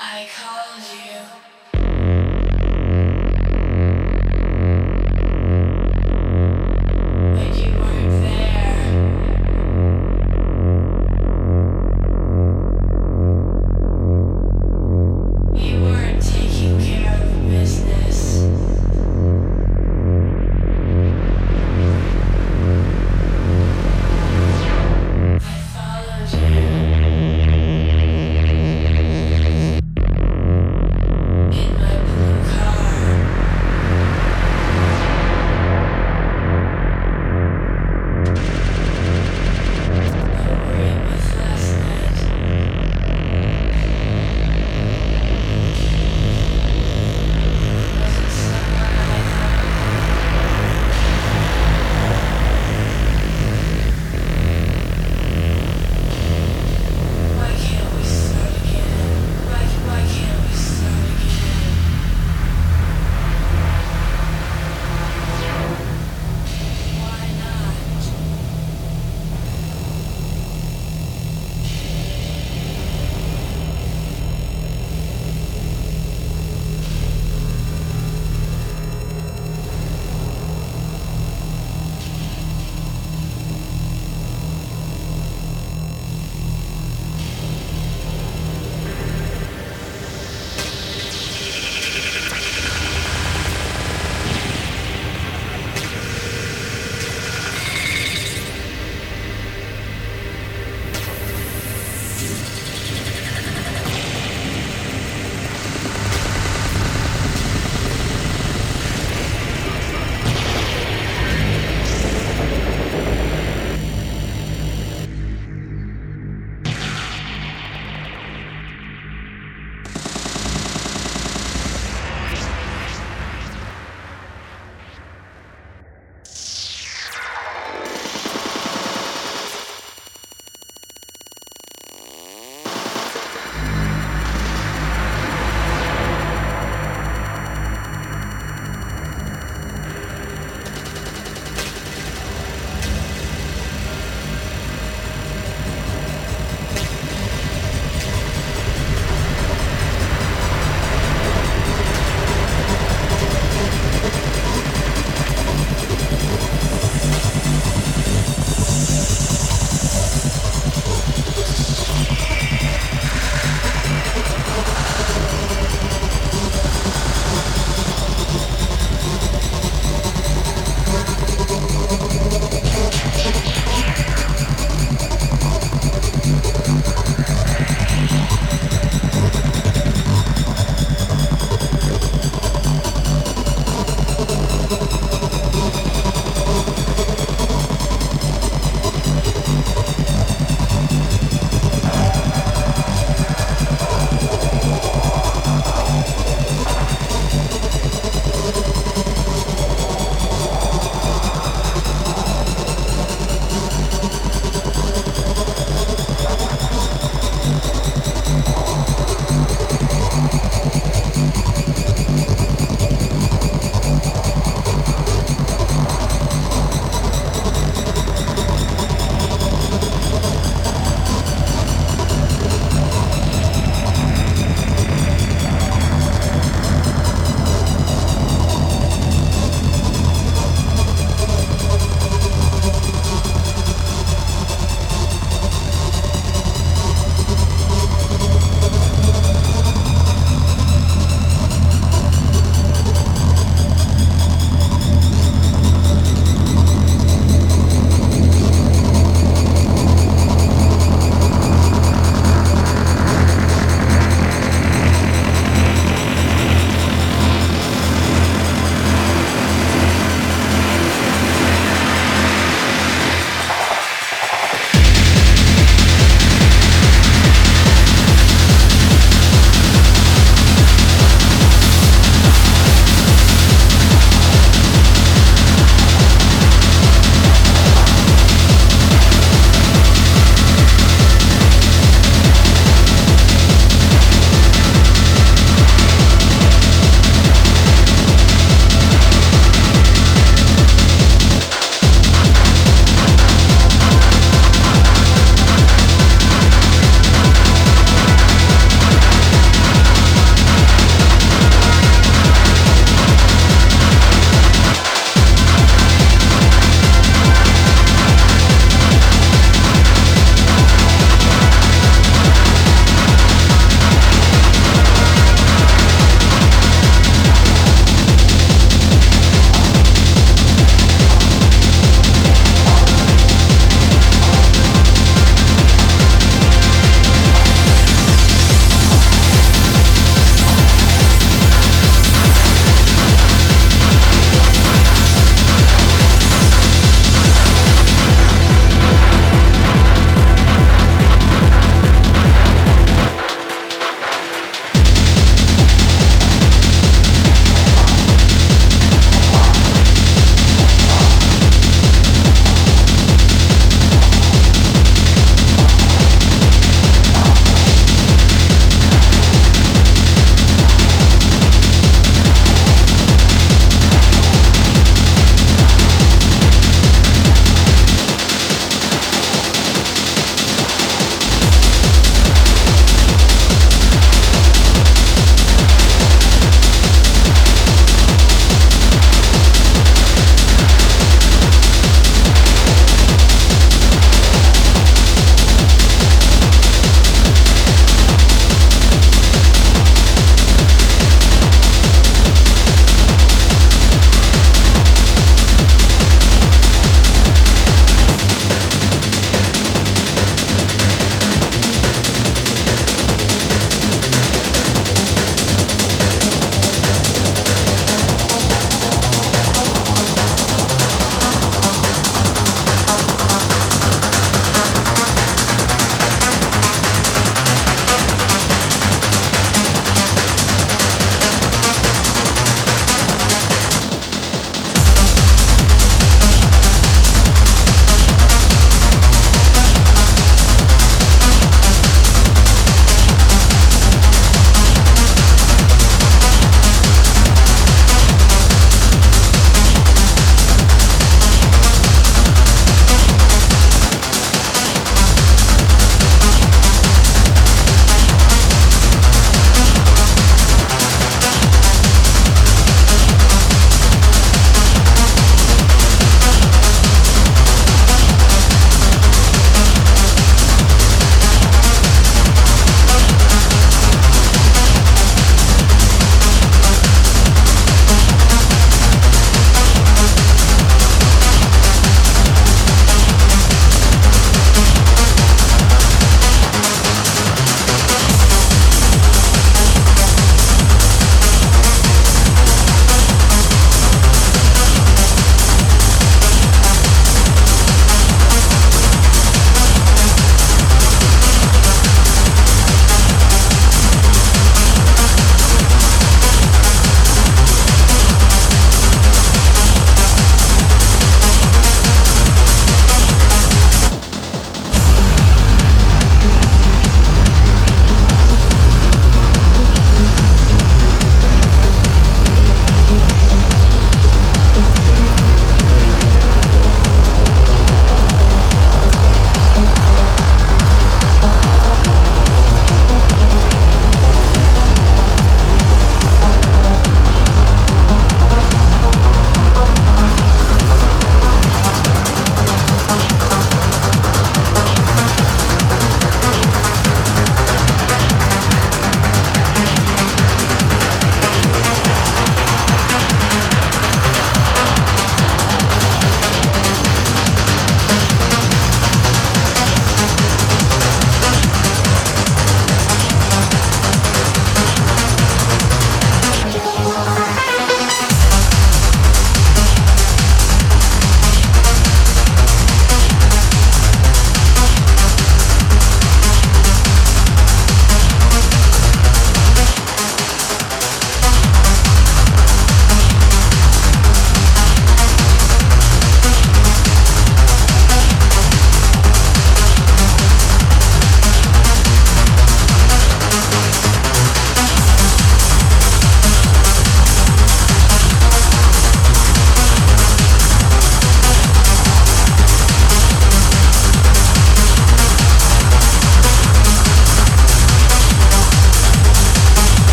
I called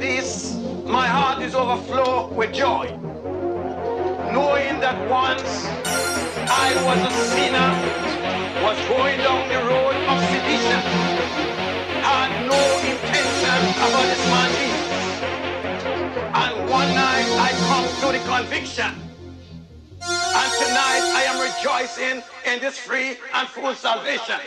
this, my heart is overflow with joy, knowing that once I was a sinner, was going down the road of sedition, had no intention about this man. And one night I come to the conviction. And tonight I am rejoicing in this free and full salvation.